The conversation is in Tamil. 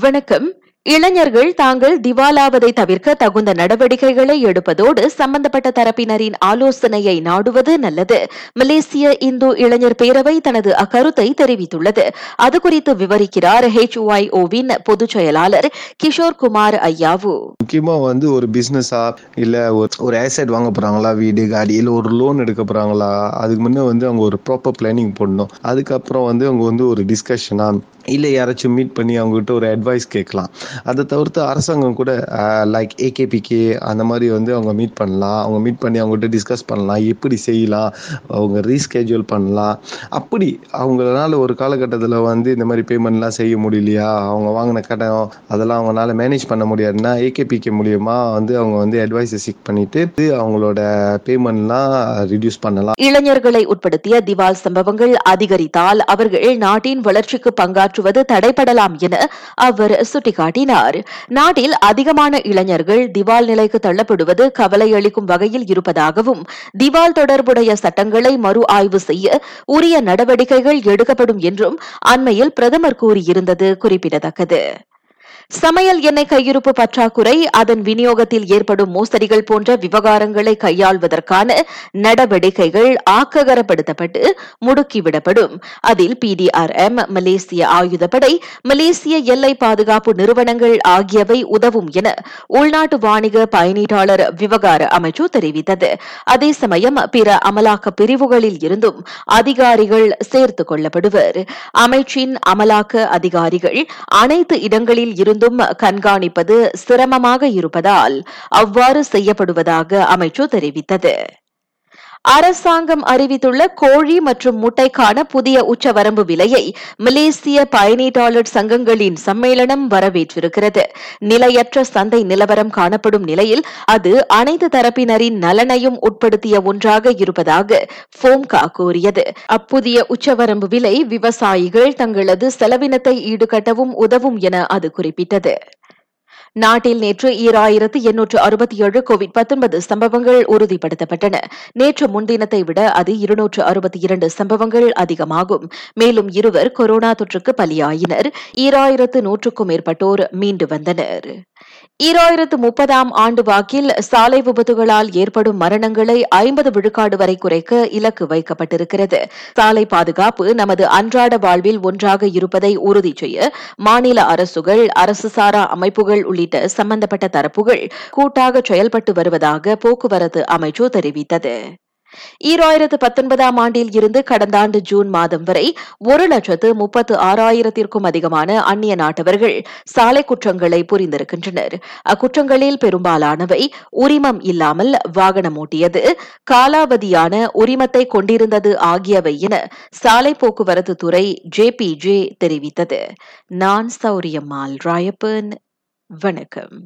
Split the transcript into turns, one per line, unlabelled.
வணக்கம். இளைஞர்கள் தாங்கள் திவாலாவதை தவிர்க்க தகுந்த நடவடிக்கைகளை எடுப்பதோடு சம்பந்தப்பட்ட தரப்பினரின் ஆலோசனையை நாடுவது நல்லது. மலேசிய இந்து இளைஞர் பேரவை தனது அக்கருத்தை தெரிவித்துள்ளது. அது குறித்து விவரிக்கிறார் ஹெச்ஒய்ஓவின் பொதுச் செயலாளர் கிஷோர் குமார் ஐயாவு.
முக்கியமா வந்து ஒரு பிசினஸா இல்ல ஒரு ஒரு வாங்க போறாங்களா வீடு காடி இல்ல ஒரு லோன் எடுக்க போறாங்களா அதுக்கு முன்னே வந்து அவங்க ஒரு ப்ராப்பர் பிளானிங் பண்ணணும் அதுக்கப்புறம் வந்து அவங்க வந்து ஒரு டிஸ்கஷனா இல்லை யாராச்சும் மீட் பண்ணி அவங்ககிட்ட ஒரு அட்வைஸ் கேட்கலாம். அதை தவிர்த்து அரசாங்கம் கூட லைக் ஏகேபிகே அந்த மாதிரி வந்து அவங்க மீட் பண்ணலாம். அவங்க மீட் பண்ணி அவங்ககிட்ட டிஸ்கஸ் பண்ணலாம். எப்படி செய்யலாம்? அவங்க ரீஸ்கெட்யூல் பண்ணலாம். அப்படி அவங்களால ஒரு காலகட்டத்தில் வந்து இந்த மாதிரி பேமெண்ட்லாம் செய்ய முடியலையா? அவங்க வாங்கின கடன் அதெல்லாம் அவங்களால மேனேஜ் பண்ண முடியாதுன்னா ஏகேபிகே மூலியமா வந்து அவங்க வந்து அட்வைஸை சீக் பண்ணிட்டு அவங்களோட பேமெண்ட்லாம் ரிடியூஸ் பண்ணலாம்.
இளைஞர்களை உட்படுத்திய திவால் சம்பவங்கள் அதிகரித்தால் அவர்கள் நாட்டின் வளர்ச்சிக்கு மாற்றுவது தடைபடலாம் என அவர் சுட்டிக்காட்டினார். நாட்டில் அதிகமான இளைஞர்கள் திவால் நிலைக்கு தள்ளப்படுவது கவலை அளிக்கும் வகையில் இருப்பதாகவும் திவால் தொடர்புடைய சட்டங்களை மறு ஆய்வு செய்ய உரிய நடவடிக்கைகள் எடுக்கப்படும் என்றும் அண்மையில் பிரதமர் கூறியிருந்தது குறிப்பிடத்தக்கது. சமையல் எண்ணெய் கையிருப்பு பற்றாக்குறை அதன் விநியோகத்தில் ஏற்படும் மோசடிகள் போன்ற விவகாரங்களை கையாள்வதற்கான நடவடிக்கைகள் ஆக்ககரப்படுத்தப்பட்டு முடுக்கிவிடப்படும். அதில் பிடிஆர்எம் மலேசிய ஆயுதப்படை மலேசிய எல்லை பாதுகாப்பு நிறுவனங்கள் ஆகியவை உதவும் என உள்நாட்டு வாணிக பயணீட்டாளர் விவகார அமைச்சு தெரிவித்தது. அதே சமயம் பிற அமலாக்க பிரிவுகளில் இருந்தும் அதிகாரிகள் சேர்த்துக் கொள்ளப்படுவர். அமைச்சின் அமலாக்க அதிகாரிகள் அனைத்து இடங்களில் இருந்தும் கண்காணிப்பது சிரமமாக இருப்பதால் அவ்வாறு செய்யப்படுவதாக அமைச்சு தெரிவித்தது. அரசாங்கம் அறிவித்துள்ள கோழி மற்றும் முட்டைக்கான புதிய உச்சவரம்பு விலையை மலேசிய பயணீட்டாளர் சங்கங்களின் சம்மேளனம் வரவேற்றிருக்கிறது. நிலையற்ற சந்தை நிலவரம் காணப்படும் நிலையில் அது அனைத்து தரப்பினரின் நலனையும் உட்படுத்திய ஒன்றாக இருப்பதாக ஃபோம்கா கூறியது. அப்புதிய உச்சவரம்பு விலை விவசாயிகள் தங்களது செலவினத்தை ஈடுகட்டவும் உதவும் என அது குறிப்பிட்டது. நாட்டில் நேற்று ஈராயிரத்து எண்ணூற்று அறுபத்தி ஏழு கோவிட் பத்தொன்பது சம்பவங்கள் உறுதிப்படுத்தப்பட்டன. நேற்று முன்தினத்தை விட அது இருநூற்று அறுபத்தி இரண்டு சம்பவங்கள் அதிகமாகும். மேலும் இருவர் கொரோனா தொற்றுக்கு பலியாயினர். ஈராயிரத்து நூற்றுக்கும் மேற்பட்டோர் மீண்டு வந்தனர். ஈராயிரத்து முப்பதாம் ஆண்டு வாக்கில் சாலை விபத்துகளால் ஏற்படும் மரணங்களை ஐம்பது விழுக்காடு வரை குறைக்க இலக்கு வைக்கப்பட்டிருக்கிறது. சாலை பாதுகாப்பு நமது அன்றாட வாழ்வில் ஒன்றாக இருப்பதை உறுதி செய்ய மாநில அரசுகள் அரசு சாரா அமைப்புகள் உள்ளிட்ட உள்ளிட்ட சம்பந்தப்பட்ட தரப்புகள் கூட்டாக செயல்பட்டு வருவதாக போக்குவரத்து அமைச்சு தெரிவித்தது. ஈராயிரத்து பத்தொன்பதாம் ஆண்டில் இருந்து கடந்த ஆண்டு ஜூன் மாதம் வரை ஒரு லட்சத்து முப்பத்து ஆறாயிரத்திற்கும் அதிகமான அந்நிய நாட்டவர்கள் சாலை குற்றங்களை புரிந்திருக்கின்றனர். அக்குற்றங்களில் பெரும்பாலானவை உரிமம் இல்லாமல் வாகனம் ஓட்டியது காலாவதியான உரிமத்தை கொண்டிருந்தது ஆகியவை என சாலை போக்குவரத்து துறை ஜே தெரிவித்தது. நான் சௌரியம்மாள் ராயப்பன் வணக்கம்.